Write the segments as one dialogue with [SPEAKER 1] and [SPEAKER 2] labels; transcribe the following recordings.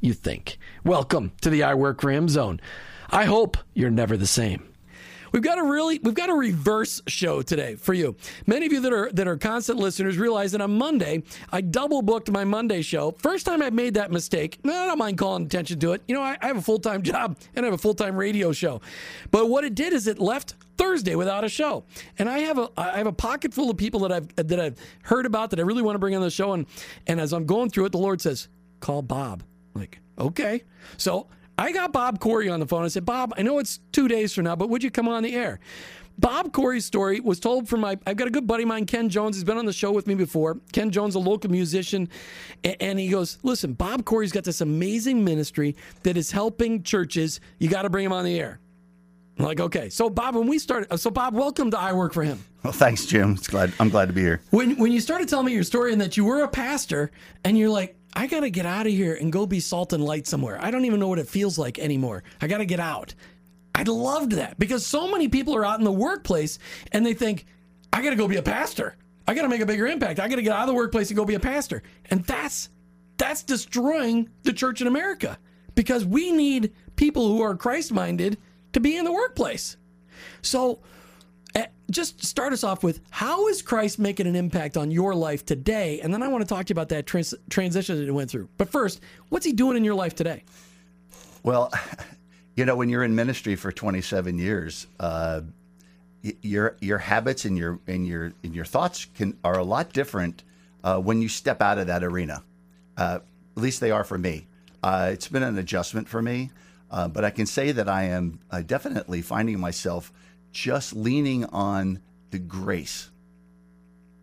[SPEAKER 1] you think. Welcome to the I Work Him zone. I hope you're never the same. We've got a really we've got a reverse show today for you. Many of you that are that are constant listeners realize that on Monday I double booked my Monday show. First time I've made that mistake. No, I don't mind calling attention to it. You know, I, I have a full time job and I have a full time radio show. But what it did is it left Thursday without a show. And I have a I have a pocket full of people that I've that I've heard about that I really want to bring on the show. And and as I'm going through it, the Lord says, call Bob. Like, okay. So I got Bob Corry on the phone. I said, Bob, I know it's two days from now, but would you come on the air? Bob Corry's story was told from my. I've got a good buddy of mine, Ken Jones. He's been on the show with me before. Ken Jones, a local musician, and he goes, "Listen, Bob Corry's got this amazing ministry that is helping churches. You got to bring him on the air." I'm like, okay. So Bob, when we started, so Bob, welcome to I Work for Him.
[SPEAKER 2] Well, thanks, Jim. It's glad I'm glad to be here.
[SPEAKER 1] When when you started telling me your story and that you were a pastor, and you're like, I got to get out of here and go be salt and light somewhere. I don't even know what it feels like anymore. I got to get out. I loved that because so many people are out in the workplace and they think, I got to go be a pastor. I got to make a bigger impact. I got to get out of the workplace and go be a pastor. And that's that's destroying the church in America because we need people who are Christ minded to be in the workplace. So, just start us off with how is Christ making an impact on your life today? And then I want to talk to you about that trans- transition that it went through. But first, what's he doing in your life today?
[SPEAKER 2] Well, you know, when you're in ministry for 27 years, uh, your your habits and your and your and your thoughts can are a lot different uh, when you step out of that arena. Uh, at least they are for me. Uh, it's been an adjustment for me, uh, but I can say that I am uh, definitely finding myself just leaning on the grace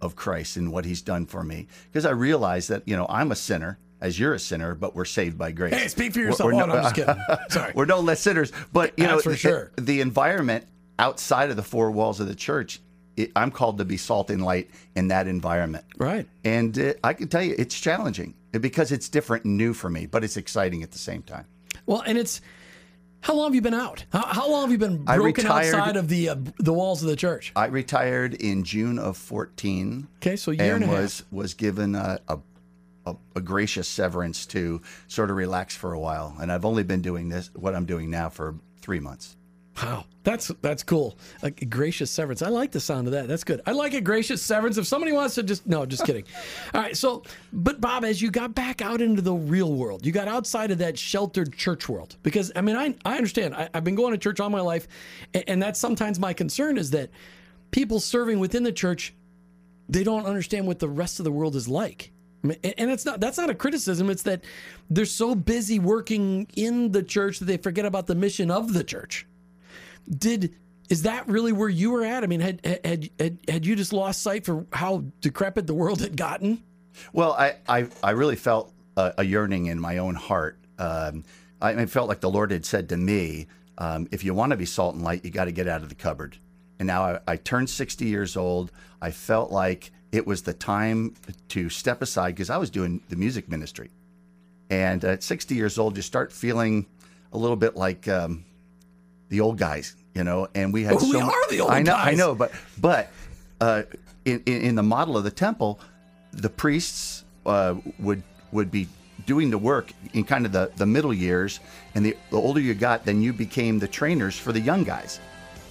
[SPEAKER 2] of Christ and what He's done for me because I realize that you know I'm a sinner. As you're a sinner, but we're saved by grace.
[SPEAKER 1] Hey, speak for
[SPEAKER 2] We're-
[SPEAKER 1] yourself.
[SPEAKER 2] we're
[SPEAKER 1] Oh,
[SPEAKER 2] no-
[SPEAKER 1] no, I'm just kidding. Sorry.
[SPEAKER 2] we're no less sinners, but you know,
[SPEAKER 1] for sure.
[SPEAKER 2] the environment outside of the four walls of the church, it, I'm called to be salt and light in that environment.
[SPEAKER 1] Right.
[SPEAKER 2] And uh, I can tell you, it's challenging because it's different and new for me, but it's exciting at the same time.
[SPEAKER 1] Well, and it's how long have you been out? How, how long have you been broken
[SPEAKER 2] retired-
[SPEAKER 1] outside of the uh, the walls of the church?
[SPEAKER 2] I retired in June of 14.
[SPEAKER 1] Okay, so a year
[SPEAKER 2] and
[SPEAKER 1] and a half.
[SPEAKER 2] was was given a, a, a, a gracious severance to sort of relax for a while. And I've only been doing this, what I'm doing now, for three months.
[SPEAKER 1] Wow, that's that's cool. A gracious severance. I like the sound of that. That's good. I like a gracious severance. If somebody wants to just no, just kidding. All right. So, but Bob, as you got back out into the real world, you got outside of that sheltered church world. Because I mean, I I understand. I, I've been going to church all my life, and, and that's sometimes my concern is that people serving within the church, they don't understand what the rest of the world is like. And it's not that's not a criticism. It's that they're so busy working in the church that they forget about the mission of the church did is that really where you were at? I mean, had had had, had you just lost sight for how decrepit the world had gotten?
[SPEAKER 2] Well, I, I, I really felt a, a yearning in my own heart. Um, I, I felt like the Lord had said to me, um, if you want to be salt and light, you got to get out of the cupboard. And now I, I turned 60 years old. I felt like it was the time to step aside because I was doing the music ministry. And at 60 years old, you start feeling a little bit like um, the old guys, you know. And we had
[SPEAKER 1] Well, we
[SPEAKER 2] so mu-
[SPEAKER 1] are the old
[SPEAKER 2] I know, I know, but but uh, in, in in the model of the temple, the priests uh, would would be doing the work in kind of the, the middle years, and the, the older you got, then you became the trainers for the young guys.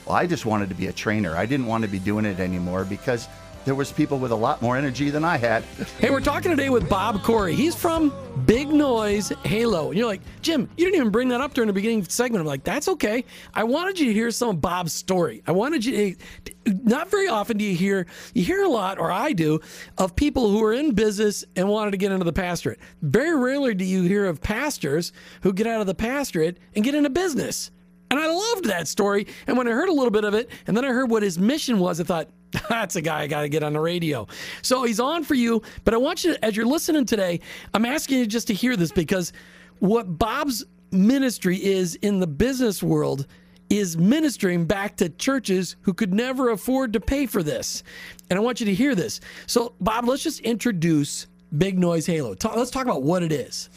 [SPEAKER 2] Well, I just wanted to be a trainer. I didn't want to be doing it anymore because there was people with a lot more energy than I had.
[SPEAKER 1] Hey, we're talking today with Bob Corry. He's from Big Noise Halo. And you're like, Jim, you didn't even bring that up during the beginning segment. I'm like, that's okay. I wanted you to hear some of Bob's story. I wanted you to, not very often do you hear, you hear a lot, or I do, of people who are in business and wanted to get into the pastorate. Very rarely do you hear of pastors who get out of the pastorate and get into business. And I loved that story. And when I heard a little bit of it, and then I heard what his mission was, I thought, that's a guy I got to get on the radio. So he's on for you. But I want you, as you're listening today, I'm asking you just to hear this because what Bob's ministry is in the business world is ministering back to churches who could never afford to pay for this. And I want you to hear this. So, Bob, let's just introduce Big Noise Halo. Talk, let's talk about what it is.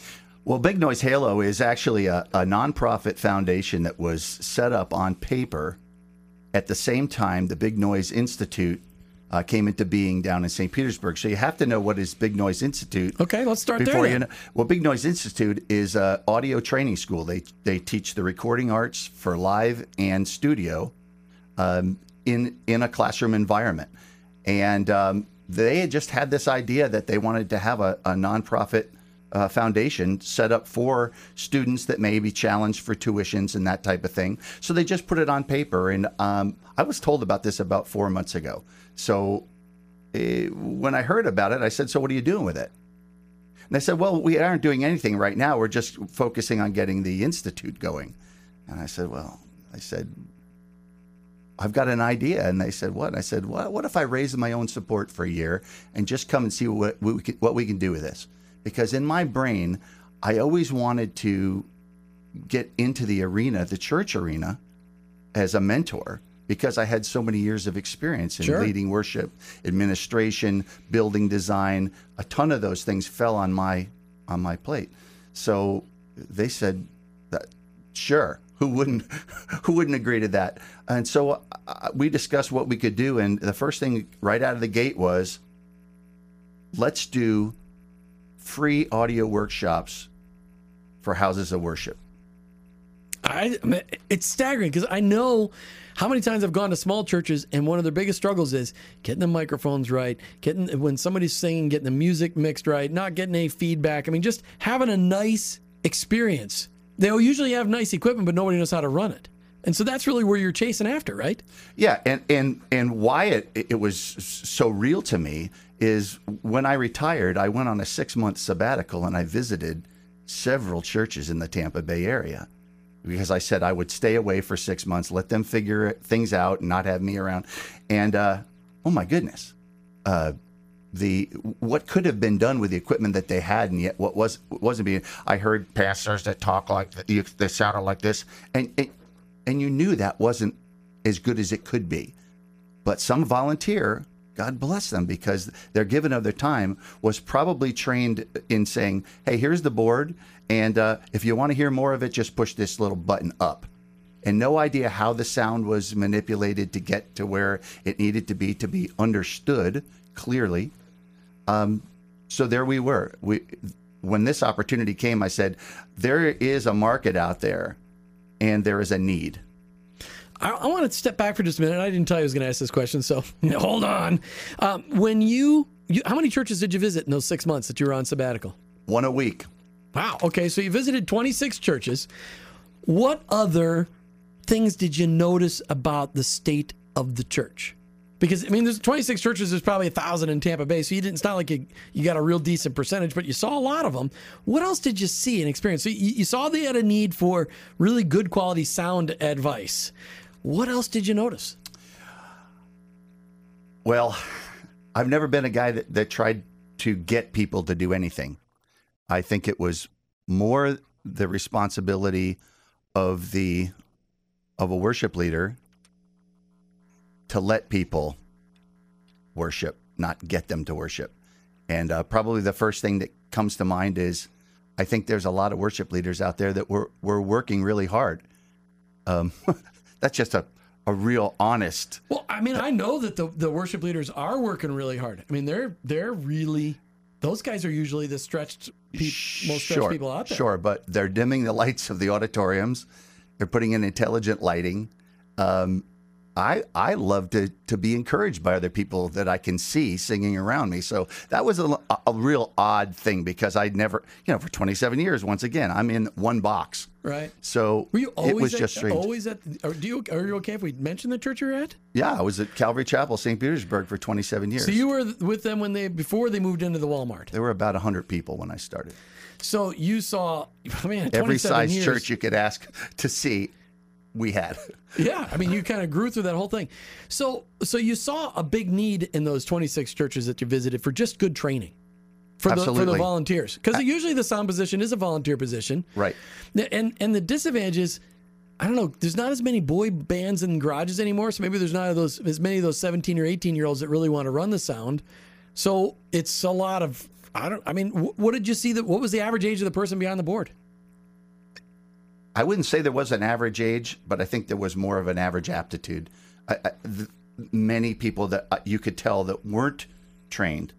[SPEAKER 2] Well, Big Noise Halo is actually a, a nonprofit foundation that was set up on paper at the same time the Big Noise Institute uh, came into being down in St. Petersburg. So you have to know what is Big Noise Institute.
[SPEAKER 1] Okay, let's start there
[SPEAKER 2] before
[SPEAKER 1] then.
[SPEAKER 2] you know. Well, Big Noise Institute is a audio training school. They they teach the recording arts for live and studio um, in in a classroom environment, and um, they had just had this idea that they wanted to have a, a nonprofit uh, foundation set up for students that may be challenged for tuitions and that type of thing. So they just put it on paper, and um, I was told about this about four months ago. So eh, when I heard about it, I said, "So what are you doing with it?" And they said, Well, we aren't doing anything right now. We're just focusing on getting the institute going. And I said, Well, I said, I've got an idea. And they said, What? And I said, What, what if I raise my own support for a year and just come and see what, we what we can do with this? Because in my brain, I always wanted to get into the arena, the church arena, as a mentor because I had so many years of experience in
[SPEAKER 1] Sure.
[SPEAKER 2] leading worship, administration, building design. A ton of those things fell on my on my plate. So they said that sure, who wouldn't who wouldn't agree to that? And so uh, we discussed what we could do and the first thing right out of the gate was let's do free audio workshops for houses of worship.
[SPEAKER 1] I, it's staggering because I know how many times I've gone to small churches and one of their biggest struggles is getting the microphones right, getting when somebody's singing, getting the music mixed right, not getting any feedback. I mean, just having a nice experience. They'll usually have nice equipment, but nobody knows how to run it. And so that's really where you're chasing after, right?
[SPEAKER 2] Yeah, and and and why it it was so real to me is when I retired, I went on a six month sabbatical and I visited several churches in the Tampa Bay area because I said I would stay away for six months, let them figure things out, and not have me around. And uh, oh my goodness, uh, the what could have been done with the equipment that they had, and yet what was wasn't being. I heard pastors that talk like th- they sounded like this, and and, and you knew that wasn't as good as it could be. But some volunteer, God bless them, because their giving of their time was probably trained in saying, "Hey, here's the board, and uh, if you want to hear more of it, just push this little button up." And no idea how the sound was manipulated to get to where it needed to be to be understood clearly. Um, so there we were. We, when this opportunity came, I said, "There is a market out there, and there is a need."
[SPEAKER 1] I, I want to step back for just a minute. I didn't tell you I was going to ask this question, so hold on. Um, when you, you, how many churches did you visit in those six months that you were on sabbatical?
[SPEAKER 2] One a week.
[SPEAKER 1] Wow. Okay, so you visited 26 churches. What other things did you notice about the state of the church? Because I mean, there's 26 churches. There's probably a thousand in Tampa Bay, so you didn't. It's not like you, you got a real decent percentage, but you saw a lot of them. What else did you see and experience? So you, you saw they had a need for really good quality sound advice. What else did you notice?
[SPEAKER 2] Well, I've never been a guy that, that tried to get people to do anything. I think it was more the responsibility of the of a worship leader to let people worship, not get them to worship. And uh, probably the first thing that comes to mind is I think there's a lot of worship leaders out there that were, were working really hard. Um, that's just a, a real honest.
[SPEAKER 1] Well, I mean, I know that the, the worship leaders are working really hard. I mean, they're they're really those guys are usually the stretched pe- most stretched
[SPEAKER 2] sure,
[SPEAKER 1] people out there.
[SPEAKER 2] Sure, but they're dimming the lights of the auditoriums. They're putting in intelligent lighting. Um, I I love to to be encouraged by other people that I can see singing around me. So that was a, a real odd thing because I'd never, you know, for 27 years. Once again, I'm in one box.
[SPEAKER 1] Right.
[SPEAKER 2] So
[SPEAKER 1] Were you always
[SPEAKER 2] it was
[SPEAKER 1] at,
[SPEAKER 2] just strange.
[SPEAKER 1] always at? Or do you are you okay if we mention the church you're at?
[SPEAKER 2] Yeah, I was at Calvary Chapel, St. Petersburg, for 27 years.
[SPEAKER 1] So you were with them when they before they moved into the Walmart.
[SPEAKER 2] there were about 100 people when I started.
[SPEAKER 1] So you saw, I mean,
[SPEAKER 2] Every size
[SPEAKER 1] years,
[SPEAKER 2] church you could ask to see, we had.
[SPEAKER 1] Yeah, I mean, you kind of grew through that whole thing. So, so you saw a big need in those 26 churches that you visited for just good training for the for the volunteers, because usually the sound position is a volunteer position,
[SPEAKER 2] Right.
[SPEAKER 1] And and the disadvantage is, I don't know, there's not as many boy bands in garages anymore, so maybe there's not those as many of those 17 or 18 year olds that really want to run the sound. So it's a lot of. I don't. I mean, what did you see? That what was the average age of the person behind the board?
[SPEAKER 2] I wouldn't say there was an average age, but I think there was more of an average aptitude. I, I, th- many people that uh, you could tell that weren't trained,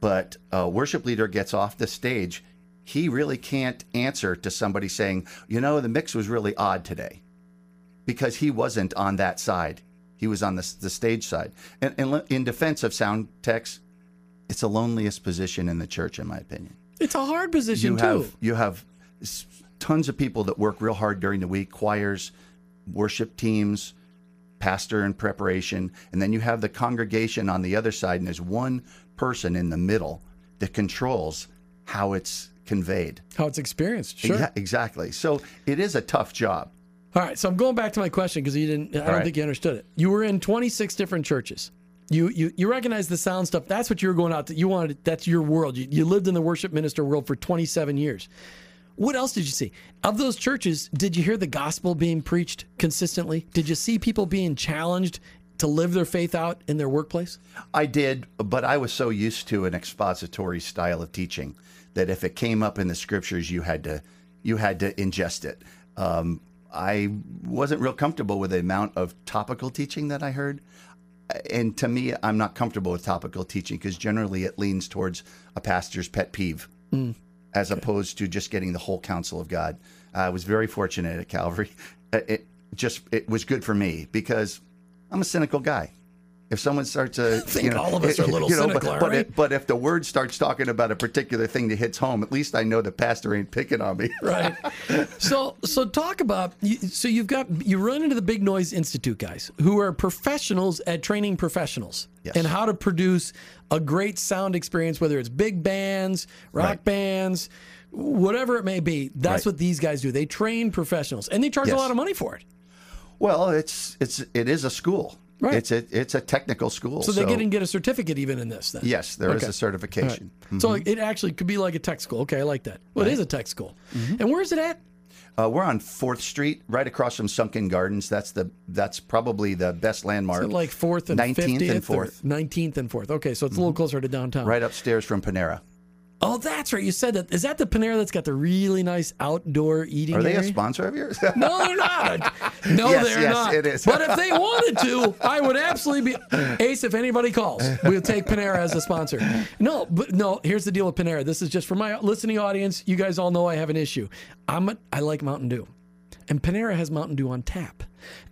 [SPEAKER 2] but a worship leader gets off the stage, he really can't answer to somebody saying, you know, the mix was really odd today, because he wasn't on that side. He was on the, the stage side. And, and in defense of sound techs, it's the loneliest position in the church, in my opinion
[SPEAKER 1] It's a hard position
[SPEAKER 2] you
[SPEAKER 1] too.
[SPEAKER 2] have you have tons of people that work real hard during the week choirs worship teams pastor in preparation and then you have the congregation on the other side and there's one person in the middle that controls how it's conveyed
[SPEAKER 1] How it's experienced. Sure.
[SPEAKER 2] Yeah, exactly so it is a tough job
[SPEAKER 1] All right, so I'm going back to my question because you didn't. I don't
[SPEAKER 2] right.
[SPEAKER 1] think you understood it. You were in 26 different churches. You you you recognize the sound stuff. That's what you were going out to. You wanted. That's your world. You, you lived in the worship minister world for 27 years. What else did you see? Of those churches, did you hear the gospel being preached consistently? Did you see people being challenged to live their faith out in their workplace?
[SPEAKER 2] I did, but I was so used to an expository style of teaching that if it came up in the scriptures, you had to you had to ingest it. Um, I wasn't real comfortable with the amount of topical teaching that I heard, and to me, I'm not comfortable with topical teaching because generally it leans towards a pastor's pet peeve, as opposed to just getting the whole counsel of God. I was very fortunate at Calvary. It it just it was good for me because I'm a cynical guy. If someone starts to, you know,
[SPEAKER 1] all of us are a little
[SPEAKER 2] you know,
[SPEAKER 1] cynical,
[SPEAKER 2] but,
[SPEAKER 1] aren't
[SPEAKER 2] but, it- if the word starts talking about a particular thing that hits home, at least I know the pastor ain't picking on me.
[SPEAKER 1] right. So so talk about you- so you've got you run into the Big Noise Institute guys who are professionals at training professionals
[SPEAKER 2] Yes.
[SPEAKER 1] and how to produce a great sound experience, whether it's big bands, rock
[SPEAKER 2] Right.
[SPEAKER 1] bands, whatever it may be. That's
[SPEAKER 2] Right.
[SPEAKER 1] what these guys do. They train professionals and they charge a lot of money for it.
[SPEAKER 2] Well, it's it's it is a school.
[SPEAKER 1] Right.
[SPEAKER 2] It's a it's a technical school.
[SPEAKER 1] So, they get and get a certificate even in this. Then
[SPEAKER 2] Yes, there is
[SPEAKER 1] Okay.
[SPEAKER 2] a certification.
[SPEAKER 1] So it actually could be like a tech school. Okay, I like that. Well, it is a tech school.
[SPEAKER 2] Mm-hmm.
[SPEAKER 1] And where is it at?
[SPEAKER 2] Uh, we're on Fourth Street, right across from Sunken Gardens. That's the that's probably the best landmark.
[SPEAKER 1] Is it like fourth and
[SPEAKER 2] 19th and 4th.
[SPEAKER 1] Nineteenth and fourth. Okay, so it's a little closer to downtown.
[SPEAKER 2] right upstairs from Panera.
[SPEAKER 1] Oh, that's right. You said that. Is that the Panera that's got the really nice outdoor eating
[SPEAKER 2] Are they a sponsor of yours?
[SPEAKER 1] No, they're not. No,
[SPEAKER 2] Yes,
[SPEAKER 1] they're
[SPEAKER 2] yes,
[SPEAKER 1] not.
[SPEAKER 2] it is.
[SPEAKER 1] But if they wanted to, I would absolutely be Ace. If anybody calls, we'll take Panera as a sponsor. No, but no. Here's the deal with Panera. This is just for my listening audience. You guys all know I have an issue. I'm a, I like Mountain Dew. and Panera has Mountain Dew on tap.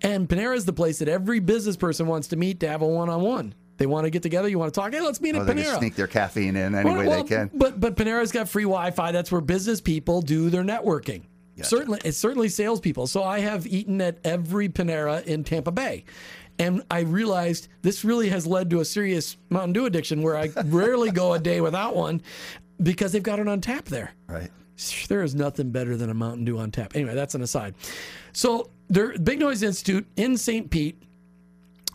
[SPEAKER 1] And Panera is the place that every business person wants to meet to have a one-on-one. They want to get together. You want to talk? Hey, let's meet
[SPEAKER 2] Oh,
[SPEAKER 1] at
[SPEAKER 2] they
[SPEAKER 1] Panera.
[SPEAKER 2] sneak their caffeine in any way
[SPEAKER 1] Well,
[SPEAKER 2] they can.
[SPEAKER 1] But but Panera's got free Wi-Fi. That's where business people do their networking. Certainly, it's certainly salespeople. So I have eaten at every Panera in Tampa Bay, and I realized this really has led to a serious Mountain Dew addiction, where I rarely go a day without one because they've got it on tap there.
[SPEAKER 2] Right.
[SPEAKER 1] There is nothing better than a Mountain Dew on tap. Anyway, that's an aside. So, their Big Noise Institute in St. Pete,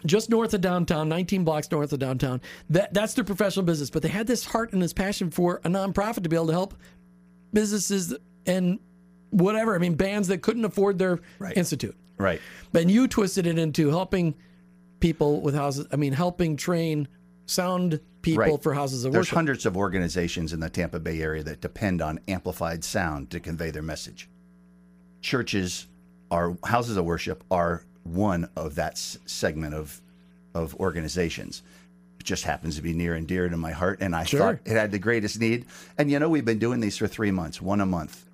[SPEAKER 1] just north of downtown, 19 blocks north of downtown. That that's their professional business, but they had this heart and this passion for a nonprofit to be able to help businesses and whatever. I mean, bands that couldn't afford their
[SPEAKER 2] Right.
[SPEAKER 1] institute.
[SPEAKER 2] Right.
[SPEAKER 1] But you twisted it into helping people with houses. I mean, helping train sound people
[SPEAKER 2] Right.
[SPEAKER 1] for houses of worship.
[SPEAKER 2] There's hundreds of organizations in the Tampa Bay area that depend on amplified sound to convey their message. Churches are houses of worship are one of that s- segment of of organizations. It just happens to be near and dear to my heart, and I
[SPEAKER 1] Sure.
[SPEAKER 2] thought it had the greatest need. And you know, we've been doing these for three months, one a month.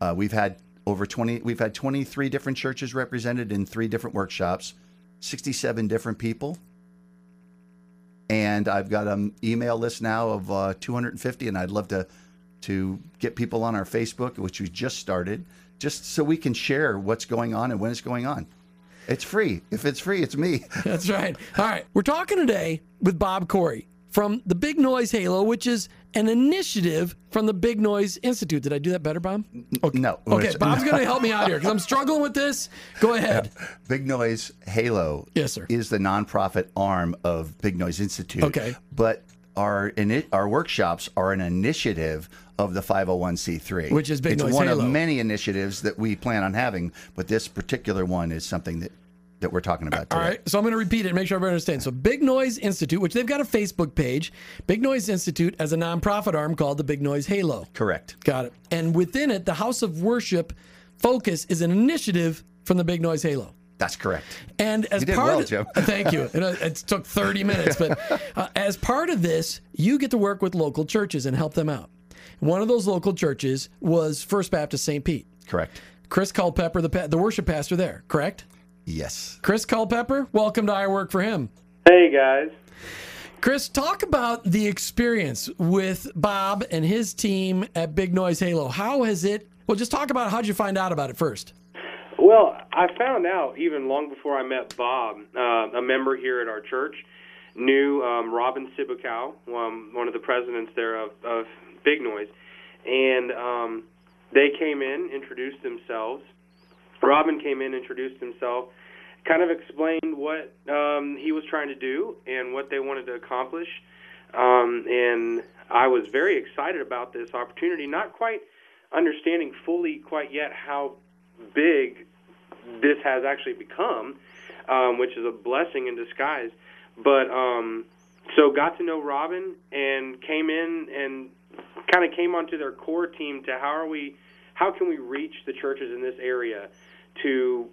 [SPEAKER 2] Uh, we've had over 20 we've had 23 different churches represented in three different workshops 67 different people and i've got an email list now of uh, 250 and i'd love to to get people on our facebook which we just started just so we can share what's going on and when it's going on it's free if it's free it's me
[SPEAKER 1] That's right. All right. We're talking today with Bob Corry from the Big Noise Halo, which is an initiative from the Big Noise Institute. Did I do that better, Bob? Okay.
[SPEAKER 2] no
[SPEAKER 1] Okay, Bob's going to help me out here because I'm struggling with this. Go ahead.
[SPEAKER 2] Big Noise Halo
[SPEAKER 1] Yes, sir.
[SPEAKER 2] is the nonprofit arm of Big Noise Institute.
[SPEAKER 1] Okay.
[SPEAKER 2] But our our workshops are an initiative of the 501c3,
[SPEAKER 1] Which is Big
[SPEAKER 2] it's
[SPEAKER 1] Noise
[SPEAKER 2] one
[SPEAKER 1] Halo.
[SPEAKER 2] of many initiatives that we plan on having, but this particular one is something that that we're talking about today.
[SPEAKER 1] All right. So I'm going to repeat it and make sure everybody understands. So Big Noise Institute, which they've got a Facebook page, Big Noise Institute has a nonprofit arm called the Big Noise Halo.
[SPEAKER 2] Correct.
[SPEAKER 1] Got it. And within it, the House of Worship Focus is an initiative from the Big Noise Halo.
[SPEAKER 2] That's correct.
[SPEAKER 1] And as
[SPEAKER 2] You did
[SPEAKER 1] part
[SPEAKER 2] well,
[SPEAKER 1] of,
[SPEAKER 2] Jim.
[SPEAKER 1] thank you. It, it took 30 minutes, but uh, as part of this, you get to work with local churches and help them out. One of those local churches was First Baptist St. Pete.
[SPEAKER 2] Correct.
[SPEAKER 1] Chris Culpepper, the pa- the worship pastor there, correct?
[SPEAKER 2] Yes.
[SPEAKER 1] Chris Culpepper, welcome to I Work for Him.
[SPEAKER 3] Hey guys.
[SPEAKER 1] Chris, talk about the experience with Bob and his team at Big Noise Halo. How has it? Well, just talk about how'd you find out about it first.
[SPEAKER 3] Well, I found out even long before I met Bob, uh, a member here at our church, knew um, Robin Sibukow, um, one of the presidents there of, of Big Noise, and um, they came in, introduced themselves. Robin came in, introduced himself, kind of explained what um, he was trying to do and what they wanted to accomplish. Um, and I was very excited about this opportunity, not quite understanding fully quite yet how big this has actually become, um, which is a blessing in disguise. But um, so got to know Robin and came in and kind of came onto their core team to how are we, how can we reach the churches in this area to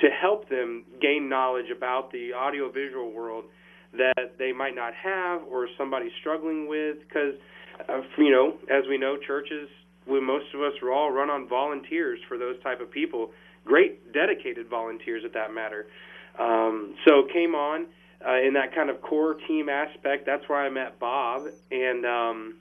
[SPEAKER 3] to help them gain knowledge about the audiovisual world that they might not have or somebody struggling with? Because uh, you know as we know churches we most of us are all run on volunteers for those type of people. Great dedicated volunteers at that matter. Um, so came on uh, in that kind of core team aspect that's where i met bob and um,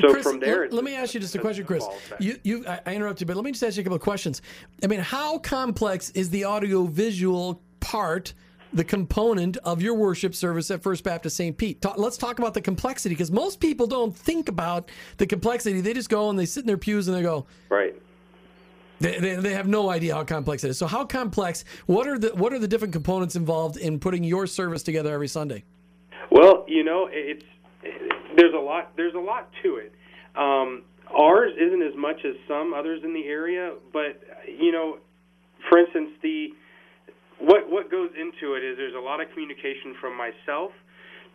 [SPEAKER 3] so
[SPEAKER 1] Chris,
[SPEAKER 3] from there
[SPEAKER 1] let, let me ask you just a question, Chris. You, you, I, interrupted, but let me just ask you a couple of questions. I mean, how complex is the audiovisual part, the component of your worship service at First Baptist St. Pete? Talk, let's talk about the complexity because most people don't think about the complexity. They just go and they sit in their pews and they go,
[SPEAKER 3] right
[SPEAKER 1] they, they, they have no idea how complex it is. So, how complex? What are the what are the different components involved in putting your service together every Sunday?
[SPEAKER 3] Well, you know, it's there's a lot there's a lot to it. Um, ours isn't as much as some others in the area, but you know, for instance, the what what goes into it is there's a lot of communication from myself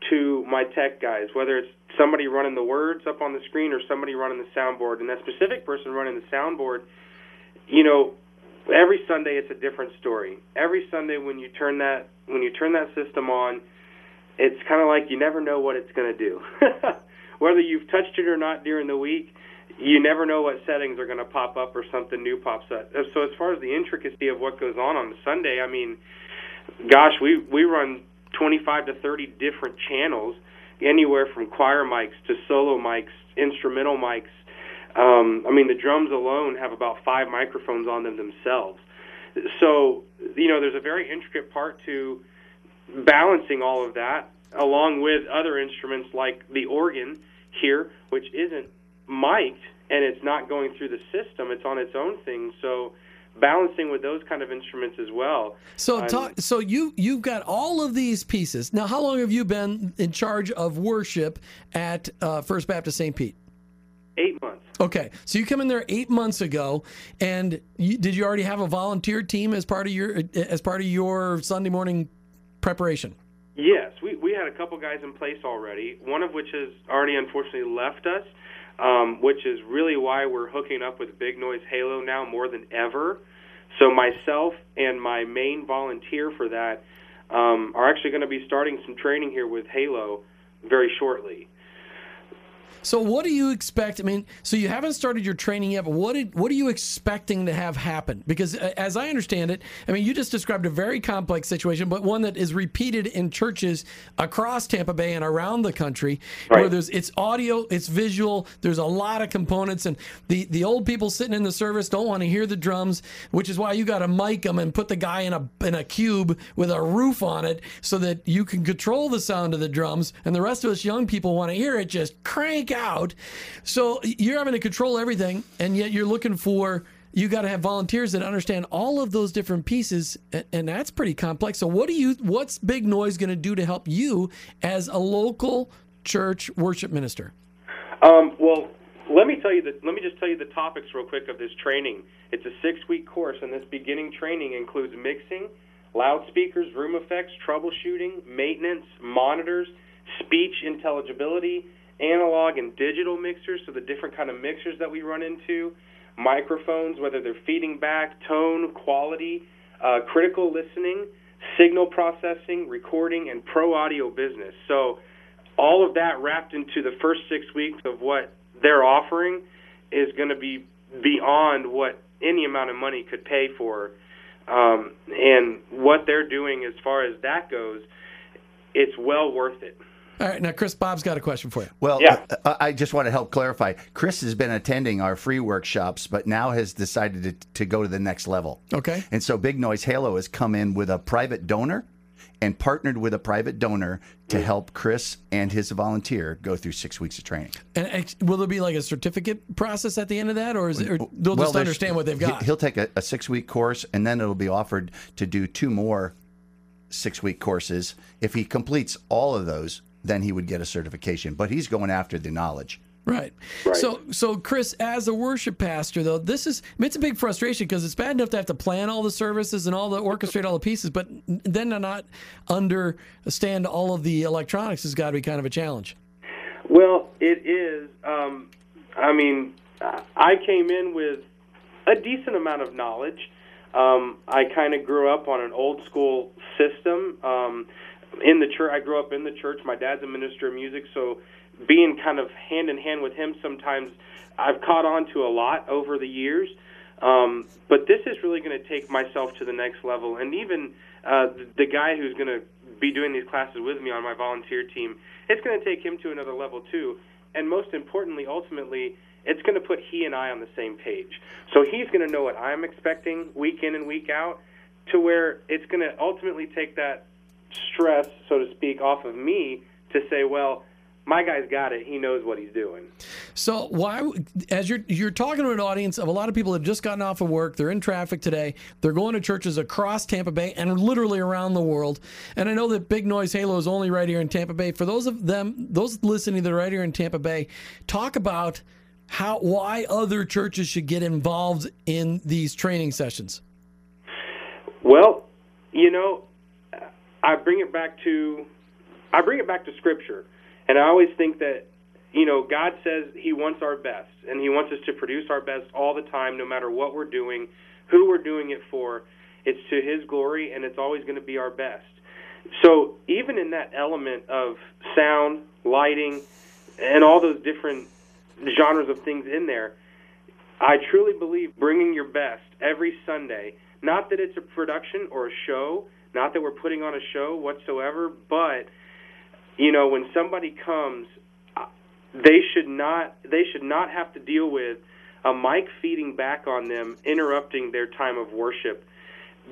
[SPEAKER 3] to my tech guys, whether it's somebody running the words up on the screen or somebody running the soundboard, and that specific person running the soundboard, you know, every Sunday it's a different story. Every Sunday when you turn that when you turn that system on, it's kind of like you never know what it's going to do. Whether you've touched it or not during the week, you never know what settings are going to pop up or something new pops up. So as far as the intricacy of what goes on on Sunday, I mean, gosh, we we run 25 to 30 different channels, anywhere from choir mics to solo mics, instrumental mics. Um, I mean, the drums alone have about five microphones on them themselves. So, you know, there's a very intricate part to balancing all of that, along with other instruments like the organ here, which isn't mic'd and it's not going through the system; it's on its own thing. So, balancing with those kind of instruments as well.
[SPEAKER 1] So
[SPEAKER 3] Um,
[SPEAKER 1] talk, so you you've got all of these pieces. Now, how long have you been in charge of worship at uh, First Baptist St. Pete?
[SPEAKER 3] eight months.
[SPEAKER 1] Okay, so you come in there eight months ago, and you, did you already have a volunteer team as part of your as part of your Sunday morning preparation?
[SPEAKER 3] Yes, we, we had a couple guys in place already, one of which has already unfortunately left us, um, which is really why we're hooking up with Big Noise Halo now more than ever. So myself and my main volunteer for that um, are actually going to be starting some training here with Halo very shortly.
[SPEAKER 1] So what do you expect? I mean, so you haven't started your training yet, but what did, what are you expecting to have happen? Because uh, as I understand it, I mean, you just described a very complex situation, but one that is repeated in churches across Tampa Bay and around the country,
[SPEAKER 3] right.
[SPEAKER 1] where there's it's audio, it's visual, there's a lot of components, and the the old people sitting in the service don't want to hear the drums, which is why you got to mic them and put the guy in a in a cube with a roof on it so that you can control the sound of the drums, and the rest of us young people want to hear it just crank out. So you're having to control everything, and yet you're looking for you got to have volunteers that understand all of those different pieces, and that's pretty complex. So what do you what's Big Noise going to do to help you as a local church worship minister?
[SPEAKER 3] Um, well, let me tell you that. Let me just tell you the topics real quick of this training. It's a six-week course, and this beginning training includes mixing, loudspeakers, room effects, troubleshooting, maintenance, monitors, speech intelligibility, analog and digital mixers, so the different kind of mixers that we run into, microphones, whether they're feeding back, tone, quality, uh, critical listening, signal processing, recording, and pro audio business. So all of that wrapped into the first six weeks of what they're offering is going to be beyond what any amount of money could pay for. Um, and what they're doing as far as that goes, it's well worth it.
[SPEAKER 1] All right, now Chris Bob's got a question for you.
[SPEAKER 2] Well,
[SPEAKER 3] Yeah.
[SPEAKER 2] uh, I just want to help clarify. Chris has been attending our free workshops, but now has decided to, to go to the next level.
[SPEAKER 1] Okay.
[SPEAKER 2] And so Big Noise Halo has come in with a private donor and partnered with a private donor to help Chris and his volunteer go through six weeks of training.
[SPEAKER 1] And ex- will there be like a certificate process at the end of that, or is it, or they'll
[SPEAKER 2] Well,
[SPEAKER 1] just
[SPEAKER 2] there's-
[SPEAKER 1] understand what they've
[SPEAKER 2] he-
[SPEAKER 1] got?
[SPEAKER 2] He'll take a, a six week course, and then it'll be offered to do two more six week courses. If he completes all of those, then he would get a certification. But he's going after the knowledge.
[SPEAKER 1] Right. So, so Chris, as a worship pastor, though, this is I mean, it's a big frustration because it's bad enough to have to plan all the services and all the orchestrate all the pieces, but then to not understand all of the electronics has got to be kind of a challenge.
[SPEAKER 3] Well, it is. Um, I mean, I came in with a decent amount of knowledge. Um, I kind of grew up on an old school system. Um, in the church, I grew up in the church. My dad's a minister of music, so being kind of hand in hand with him, sometimes I've caught on to a lot over the years. Um, but this is really going to take myself to the next level, and even uh, the, the guy who's going to be doing these classes with me on my volunteer team, it's going to take him to another level too. And most importantly, ultimately, it's going to put he and I on the same page. So he's going to know what I'm expecting week in and week out, to where it's going to ultimately take that stress, so to speak, off of me to say, well, my guy's got it. He knows what he's doing.
[SPEAKER 1] So why, as you're you're talking to an audience of a lot of people that have just gotten off of work, they're in traffic today, they're going to churches across Tampa Bay and literally around the world. And I know that Big Noise Halo is only right here in Tampa Bay. For those of them, those listening that are right here in Tampa Bay, talk about how why other churches should get involved in these training sessions.
[SPEAKER 3] Well, you know, I bring it back to I bring it back to scripture. And I always think that you know, God says he wants our best and he wants us to produce our best all the time no matter what we're doing, who we're doing it for. It's to his glory and it's always going to be our best. So, even in that element of sound, lighting, and all those different genres of things in there. I truly believe bringing your best every Sunday. Not that it's a production or a show, not that we're putting on a show whatsoever, but you know when somebody comes, uh, they should not they should not have to deal with a mic feeding back on them, interrupting their time of worship,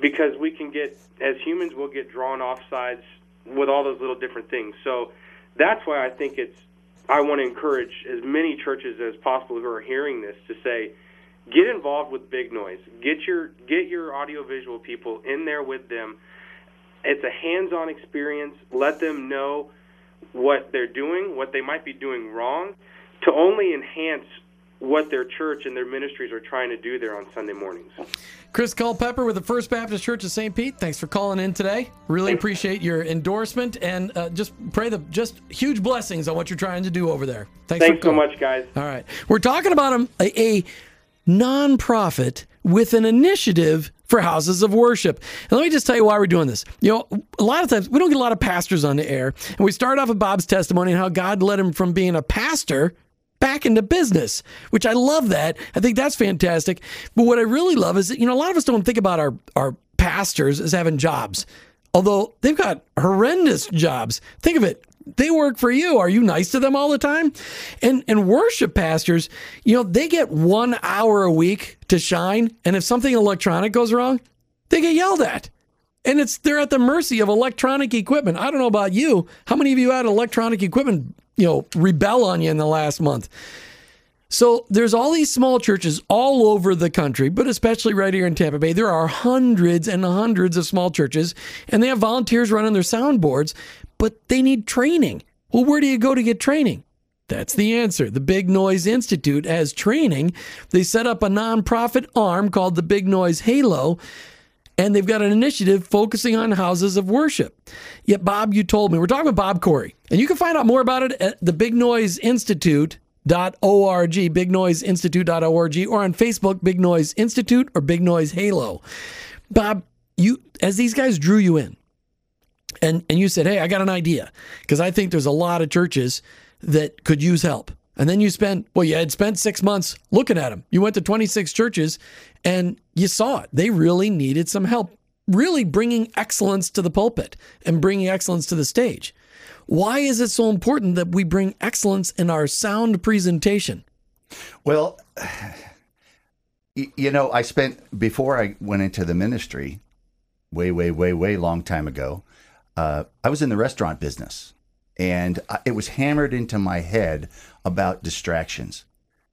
[SPEAKER 3] because we can get as humans we'll get drawn off sides with all those little different things. So that's why I think it's I want to encourage as many churches as possible who are hearing this to say, get involved with big noise. Get your get your audiovisual people in there with them. It's a hands-on experience. Let them know what they're doing, what they might be doing wrong, to only enhance what their church and their ministries are trying to do there on Sunday mornings.
[SPEAKER 1] Chris Culpepper with the First Baptist Church of St. Pete. Thanks for calling in today. Really appreciate your endorsement and uh, just pray the just huge blessings on what you're trying to do over there. Thanks,
[SPEAKER 3] Thanks so much, guys.
[SPEAKER 1] All right. We're talking about a, a nonprofit with an initiative for houses of worship. And let me just tell you why we're doing this. You know, a lot of times we don't get a lot of pastors on the air. And we start off with Bob's testimony and how God led him from being a pastor back into business, which I love that. I think that's fantastic. But what I really love is that, you know, a lot of us don't think about our, our pastors as having jobs, although they've got horrendous jobs. Think of it. They work for you. Are you nice to them all the time? And and worship pastors, you know, they get one hour a week to shine. And if something electronic goes wrong, they get yelled at. And it's they're at the mercy of electronic equipment. I don't know about you. How many of you had electronic equipment, you know, rebel on you in the last month? So there's all these small churches all over the country, but especially right here in Tampa Bay. There are hundreds and hundreds of small churches, and they have volunteers running their soundboards, but they need training. Well, where do you go to get training? That's the answer. The Big Noise Institute has training. They set up a nonprofit arm called the Big Noise Halo, and they've got an initiative focusing on houses of worship. Yet, Bob, you told me, we're talking with Bob Corry, and you can find out more about it at the Big Noise Institute. Dot org, bignoiseinstitute.org, or on Facebook, Big Noise Institute or Big Noise Halo. Bob, you as these guys drew you in, and and you said, "Hey, I got an idea," because I think there's a lot of churches that could use help. And then you spent well, you had spent six months looking at them. You went to 26 churches, and you saw it. They really needed some help, really bringing excellence to the pulpit and bringing excellence to the stage. Why is it so important that we bring excellence in our sound presentation?
[SPEAKER 2] Well, you know, I spent before I went into the ministry, way, way, way, way long time ago. Uh, I was in the restaurant business, and I- it was hammered into my head about distractions,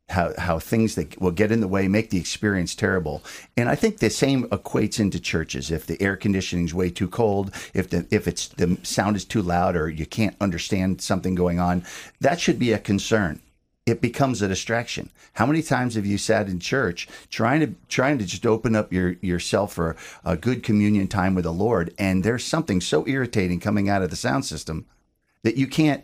[SPEAKER 2] how how things that will get in the way make the experience terrible. And I think the same equates into churches. If the air conditioning's way too cold, if the if it's the sound is too loud, or you can't understand something going on, that should be a concern it becomes a distraction. How many times have you sat in church trying to trying to just open up your yourself for a good communion time with the Lord, and there's something so irritating coming out of the sound system that you can't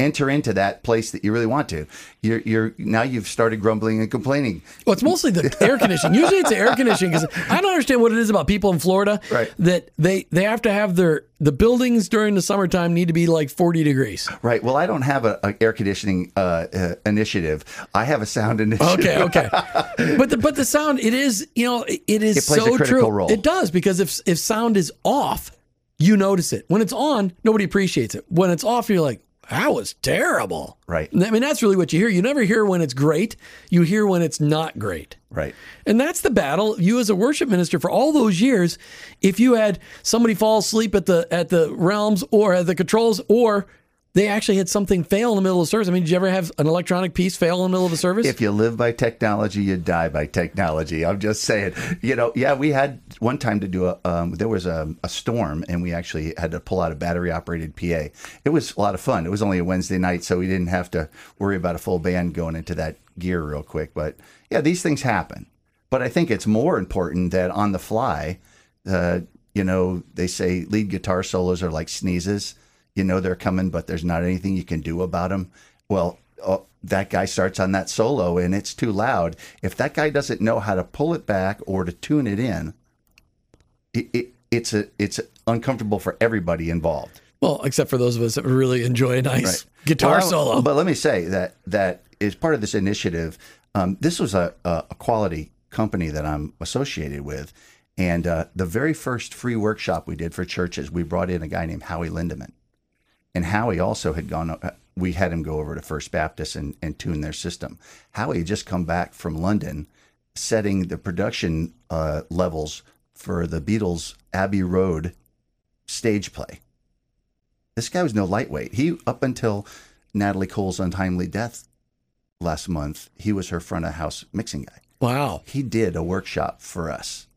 [SPEAKER 2] enter into that place that you really want to. You're you're now you've started grumbling and complaining.
[SPEAKER 1] Well, it's mostly the air conditioning. Usually, it's the air conditioning because I don't understand what it is about people in Florida
[SPEAKER 2] Right.
[SPEAKER 1] that they they have to have their the buildings during the summertime need to be like forty degrees.
[SPEAKER 2] Right. Well, I don't have a, a air conditioning uh, uh, initiative. I have a sound initiative.
[SPEAKER 1] Okay, okay. But the but the sound it is you know it is
[SPEAKER 2] It plays a
[SPEAKER 1] so
[SPEAKER 2] critical
[SPEAKER 1] true.
[SPEAKER 2] role.
[SPEAKER 1] It does because if if sound is off, you notice it. When it's on, nobody appreciates it. When it's off, you're like. That was terrible.
[SPEAKER 2] Right.
[SPEAKER 1] I mean, that's really what you hear. You never hear when it's great. You hear when it's not great.
[SPEAKER 2] Right.
[SPEAKER 1] And that's the battle. You as a worship minister for all those years, if you had somebody fall asleep at the at the realms or at the controls, or they actually had something fail in the middle of the service. I mean, did you ever have an electronic piece fail in the middle of the service?
[SPEAKER 2] If you live by technology, you die by technology. I'm just saying. You know, yeah, we had one time to do a. Um, there was a, a storm, and we actually had to pull out a battery operated PA. It was a lot of fun. It was only a Wednesday night, so we didn't have to worry about a full band going into that gear real quick. But yeah, these things happen. But I think it's more important that on the fly, uh, you know, they say lead guitar solos are like sneezes. You know they're coming, but there's not anything you can do about them. Well, oh, that guy starts on that solo and it's too loud. If that guy doesn't know how to pull it back or to tune it in, it, it, it's a it's uncomfortable for everybody involved.
[SPEAKER 1] well, except for those of us that really enjoy a nice guitar
[SPEAKER 2] Well,
[SPEAKER 1] solo.
[SPEAKER 2] But let me say that that is part of this initiative, um, this was a, a a quality company that I'm associated with, and uh, the very first free workshop we did for churches, we brought in a guy named Howie Lindeman, and Howie also had gone. Uh, we had him go over to First Baptist and, and tune their system. Howie had just come back from London, setting the production uh, levels for the Beatles' Abbey Road stage play. This guy was no lightweight. He up until Natalie Cole's untimely death last month, he was her front of house mixing guy.
[SPEAKER 1] Wow.
[SPEAKER 2] He did a workshop for us.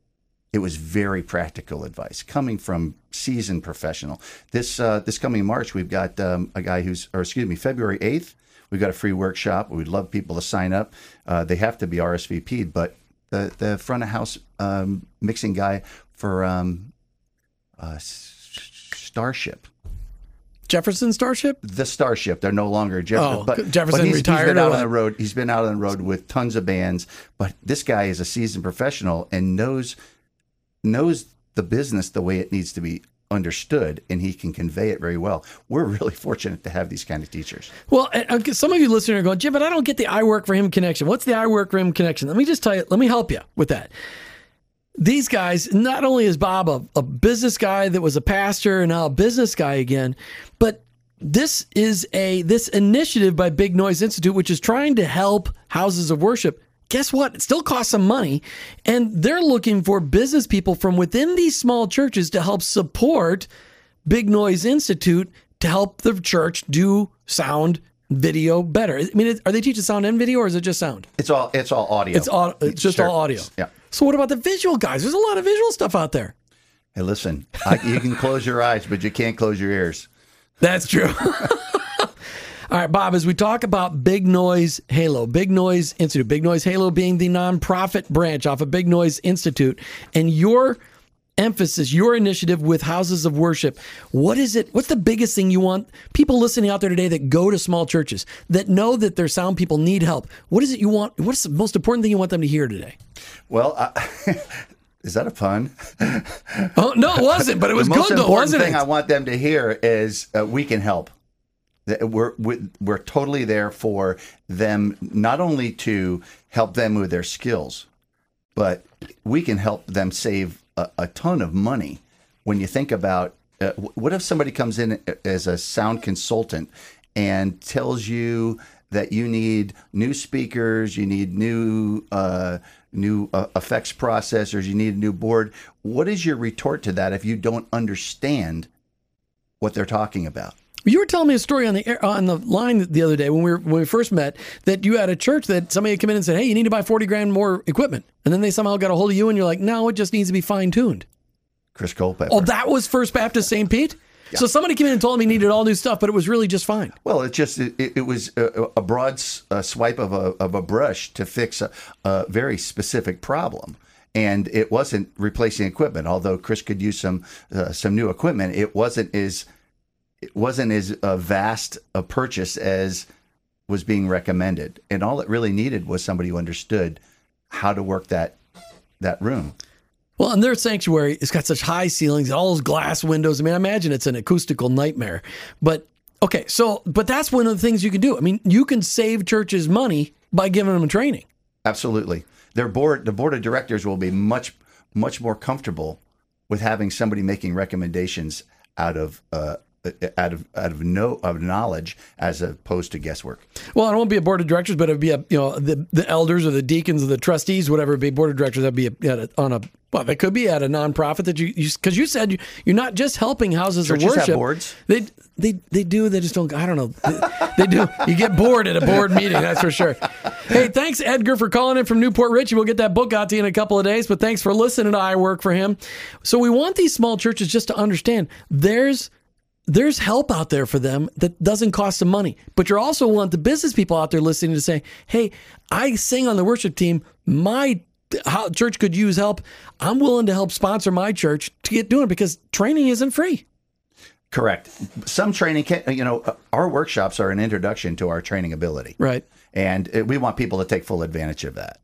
[SPEAKER 2] It was very practical advice coming from seasoned professional. This uh, this coming March, we've got um, a guy who's, or excuse me, February eighth. We've got a free workshop. We'd love people to sign up. Uh, they have to be RSVP'd, but the the front of house um, mixing guy for um, uh, Starship
[SPEAKER 1] Jefferson Starship?
[SPEAKER 2] the Starship. They're no longer Jefferson.
[SPEAKER 1] Oh,
[SPEAKER 2] but
[SPEAKER 1] Jefferson
[SPEAKER 2] but he's,
[SPEAKER 1] retired
[SPEAKER 2] He's been out on the road. He's been out on the road with tons of bands. But this guy is a seasoned professional and knows knows the business the way it needs to be understood, and he can convey it very well. We're really fortunate to have these kind of teachers.
[SPEAKER 1] Well, uh, some of you listening are going, Jim, but I don't get the I work for him connection. What's the I work for him connection? Let me just tell you, let me help you with that. These guys, not only is Bob a, a business guy that was a pastor and now a business guy again, but this is a this initiative by Big Noise Institute, which is trying to help houses of worship. Guess what? It still costs some money, and they're looking for business people from within these small churches to help support Big Noise Institute to help the church do sound video better. I mean, are they teaching sound and video, or is it just sound?
[SPEAKER 2] It's all it's all audio.
[SPEAKER 1] It's all it's just
[SPEAKER 2] Sure.
[SPEAKER 1] all audio.
[SPEAKER 2] Yeah.
[SPEAKER 1] So what about the visual guys? There's a lot of visual stuff out there.
[SPEAKER 2] Hey, listen, I, you can close your eyes, but you can't close your ears.
[SPEAKER 1] That's true. All right, Bob, as we talk about Big Noise Halo, Big Noise Institute, Big Noise Halo being the nonprofit branch off of Big Noise Institute, and your emphasis, your initiative with houses of worship, what is it? What's the biggest thing you want people listening out there today that go to small churches, that know that their sound people need help? What is it you want? What's the most important thing you want them to hear today?
[SPEAKER 2] Well, I, is that a pun?
[SPEAKER 1] Oh, no, it wasn't, but it was
[SPEAKER 2] the most
[SPEAKER 1] good though,
[SPEAKER 2] important
[SPEAKER 1] wasn't
[SPEAKER 2] thing? I want them to hear is uh, we can help. We're we- we're totally there for them, not only to help them with their skills, but we can help them save a, a ton of money. When you think about uh, what if somebody comes in as a sound consultant and tells you that you need new speakers, you need new uh, new uh, effects processors, you need a new board. What is your retort to that if you don't understand what they're talking about?
[SPEAKER 1] You were telling me a story on the air, on the line the other day when we were, when we first met that you had a church that somebody had come in and said, "Hey, you need to buy forty grand more equipment," and then they somehow got a hold of you and you're like, "No, it just needs to be fine tuned."
[SPEAKER 2] Chris Culpepper.
[SPEAKER 1] Oh, that was First Baptist St. Pete. So somebody came in and told me he needed all new stuff, but it was really just fine.
[SPEAKER 2] Well, it just it, it was a, a broad s- swipe of a of a brush to fix a, a very specific problem, and it wasn't replacing equipment. Although Chris could use some uh, some new equipment, it wasn't as it wasn't as uh, vast a purchase as was being recommended. And all it really needed was somebody who understood how to work that that room.
[SPEAKER 1] Well, and their sanctuary, it's got such high ceilings, all those glass windows. I mean, I imagine it's an acoustical nightmare. But okay, so but that's one of the things you can do. I mean, you can save churches money by giving them training.
[SPEAKER 2] Absolutely. Their board, the board of directors will be much, much more comfortable with having somebody making recommendations out of, uh, Uh, out of, out of no of knowledge as opposed to guesswork.
[SPEAKER 1] Well, it won't be a board of directors, but it'd be a you know the the elders or the deacons or the trustees, whatever. It'd be board of directors. That'd be a, at a, on a well, that could be at a nonprofit that you because you, said you, you're not just helping houses
[SPEAKER 2] Churches
[SPEAKER 1] of
[SPEAKER 2] have
[SPEAKER 1] worship.
[SPEAKER 2] boards.
[SPEAKER 1] They they they do. They just don't. I don't know. They, they do. You get bored at a board meeting. That's for sure. Hey, thanks Edgar for calling in from New Port Richey. We'll get that book out to you in a couple of days. But thanks for listening to I Work for Him. So we want these small churches just to understand there's there's help out there for them that doesn't cost them money. But you're also want the business people out there listening to say, hey, I sing on the worship team. My how church could use help. I'm willing to help sponsor my church to get doing it because training isn't free.
[SPEAKER 2] Correct. Some training can, you know, uh, our workshops are an introduction to our training ability.
[SPEAKER 1] Right.
[SPEAKER 2] and uh, we want people to take full advantage of that.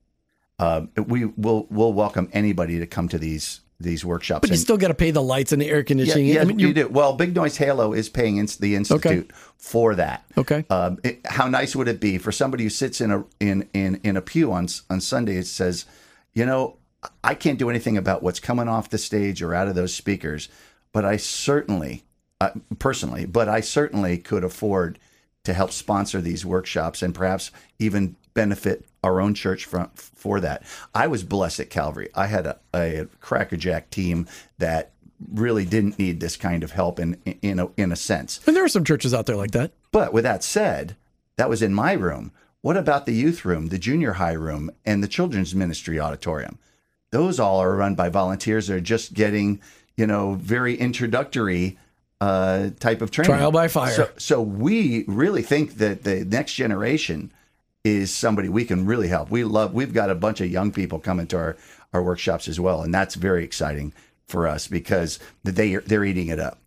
[SPEAKER 2] Um, we will we'll welcome anybody to come to these these workshops.
[SPEAKER 1] But you
[SPEAKER 2] And-
[SPEAKER 1] still got to pay the lights and the air conditioning.
[SPEAKER 2] yeah,
[SPEAKER 1] I mean,
[SPEAKER 2] you
[SPEAKER 1] you
[SPEAKER 2] do. Well, Big Noise Halo is paying ins- the institute for that.
[SPEAKER 1] Okay.
[SPEAKER 2] Um, it, how nice would it be for somebody who sits in a in in in a pew on on Sunday? It says, you know, I can't do anything about what's coming off the stage or out of those speakers, but I certainly, uh, personally, but I certainly could afford to help sponsor these workshops and perhaps even benefit our own church from for that. I was blessed at Calvary. I had a, a crackerjack team that really didn't need this kind of help in in a, in a sense.
[SPEAKER 1] and there are some churches out there like that.
[SPEAKER 2] But with that said, that was in my room. What about the youth room, the junior high room, and the children's ministry auditorium? Those all are run by volunteers that are just getting, you know, very introductory uh, type of training.
[SPEAKER 1] Trial by fire.
[SPEAKER 2] So, so we really think that the next generation is somebody we can really help. We love. We've got a bunch of young people coming to our our workshops as well, and that's very exciting for us because they they're eating it up.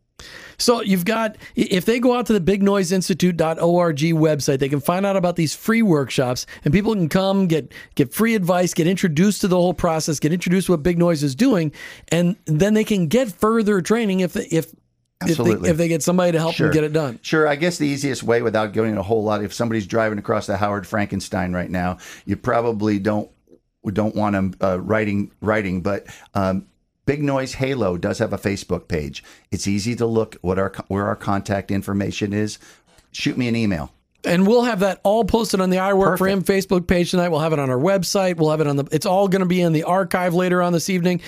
[SPEAKER 1] So you've got if they go out to the bignoiseinstitute.org website, they can find out about these free workshops and people can come get get free advice, get introduced to the whole process, get introduced to what Big Noise is doing, and then they can get further training if if if they,
[SPEAKER 2] Absolutely.
[SPEAKER 1] if they get somebody to help them get it done.
[SPEAKER 2] Sure. I guess the easiest way without going a whole lot, if somebody's driving across the Howard Frankenstein right now, you probably don't don't want them uh, writing writing, but um, Big Noise Halo does have a Facebook page. It's easy to look what our where our contact information is. Shoot me an email.
[SPEAKER 1] And we'll have that all posted on the I Work for Him Facebook page tonight. We'll have it on our website. We'll have it on the. It's all going to be in the archive later on this evening,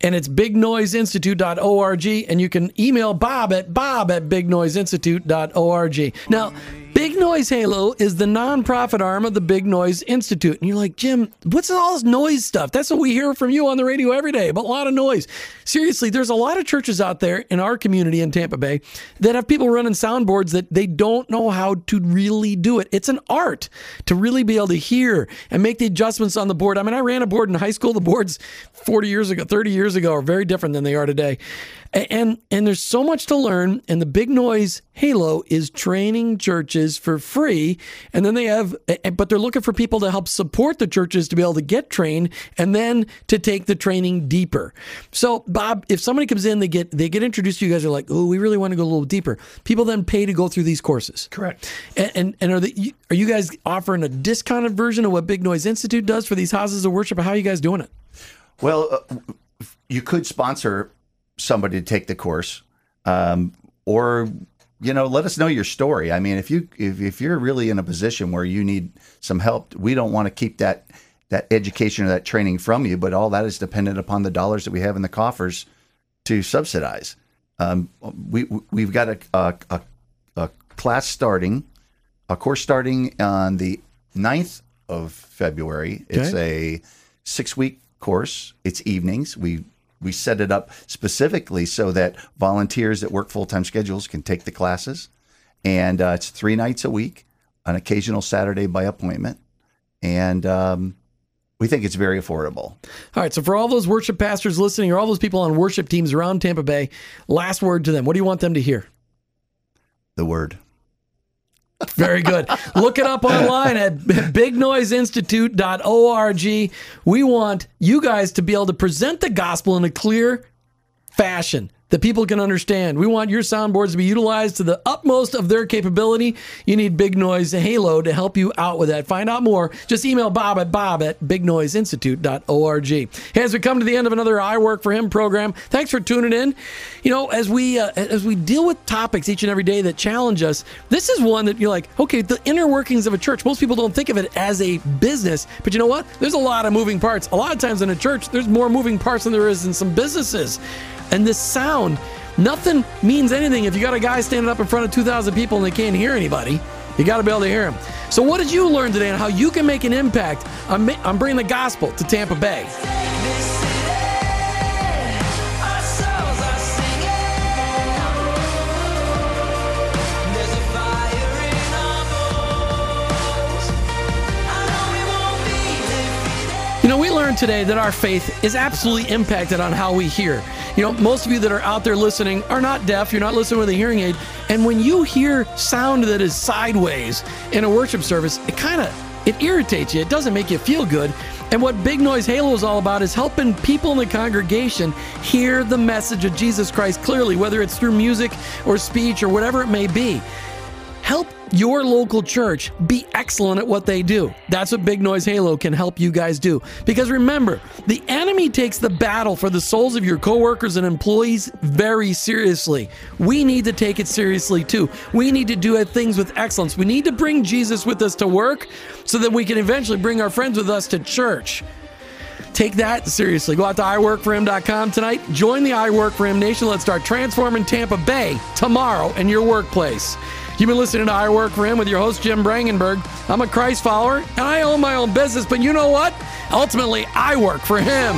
[SPEAKER 1] and it's bignoiseinstitute.org. And you can email Bob at bob at bignoiseinstitute.org. Now, Big Noise Halo is the nonprofit arm of the Big Noise Institute. And you're like, Jim, what's all this noise stuff? That's what we hear from you on the radio every day, but a lot of noise. Seriously, there's a lot of churches out there in our community in Tampa Bay that have people running soundboards that they don't know how to really do it. It's an art to really be able to hear and make the adjustments on the board. I mean, I ran a board in high school. The boards 40 years ago, 30 years ago are very different than they are today. A- And and there's so much to learn and the big noise halo is training churches for free and then they have but they're looking for people to help support the churches to be able to get trained and then to take the training deeper. So Bob, if somebody comes in they get they get introduced to you guys are like, "Oh, we really want to go a little deeper." People then pay to go through these courses.
[SPEAKER 4] Correct.
[SPEAKER 1] And and, and are the, are you guys offering a discounted version of what Big Noise Institute does for these houses of worship? How are you guys doing it?
[SPEAKER 2] Well, uh, you could sponsor somebody to take the course, um, or you know, let us know your story. I mean, if you if, if you're really in a position where you need some help, we don't want to keep that that education or that training from you, but all that is dependent upon the dollars that we have in the coffers to subsidize. Um, we we've got a, a, a, class starting, a course starting on the 9th of February. It's a six week course. It's evenings. We we set it up specifically so that volunteers that work full time schedules can take the classes, and uh, it's three nights a week, an occasional Saturday by appointment, and um, we think it's very affordable.
[SPEAKER 1] All right, so for all those worship pastors listening, or all those people on worship teams around Tampa Bay, last word to them. What do you want them to hear?
[SPEAKER 2] The word.
[SPEAKER 1] Very good. Look it up online at bignoiseinstitute.org. We want you guys to be able to present the gospel in a clear fashion that people can understand. We want your soundboards to be utilized to the utmost of their capability. You need Big Noise Halo to help you out with that. Find out more. Just email Bob at bob at bignoiseinstitute.org. Hey, as we come to the end of another I Work for Him program, thanks for tuning in. You know, as we uh, as we deal with topics each and every day that challenge us, this is one that you're like, okay, the inner workings of a church. Most people don't think of it as a business, but you know what? There's a lot of moving parts. A lot of times in a church, there's more moving parts than there is in some businesses. And this sound, nothing means anything if you got a guy standing up in front of 2,000 people and they can't hear anybody. You got to be able to hear him. So, what did you learn today on how you can make an impact on, on bringing the gospel to Tampa Bay? You know, we learned today that our faith is absolutely impacted on how we hear. You know, most of you that are out there listening are not deaf, you're not listening with a hearing aid. And when you hear sound that is sideways in a worship service, it kind of It irritates you. It doesn't make you feel good. And what Big Noise Halo is all about is helping people in the congregation hear the message of Jesus Christ clearly, whether it's through music or speech or whatever it may be. Help your local church be excellent at what they do. That's what Big Noise Halo can help you guys do. Because remember, the enemy takes the battle for the souls of your coworkers and employees very seriously. We need to take it seriously too. We need to do things with excellence. We need to bring Jesus with us to work so that we can eventually bring our friends with us to church. Take that seriously. Go out to iworkforhim.com tonight. Join the I Work for Him Nation. Let's start transforming Tampa Bay tomorrow in your workplace. You've been listening to I Work for Him with your host, Jim Brangenberg. I'm a Christ follower and I own my own business, but you know what? Ultimately, I work for Him.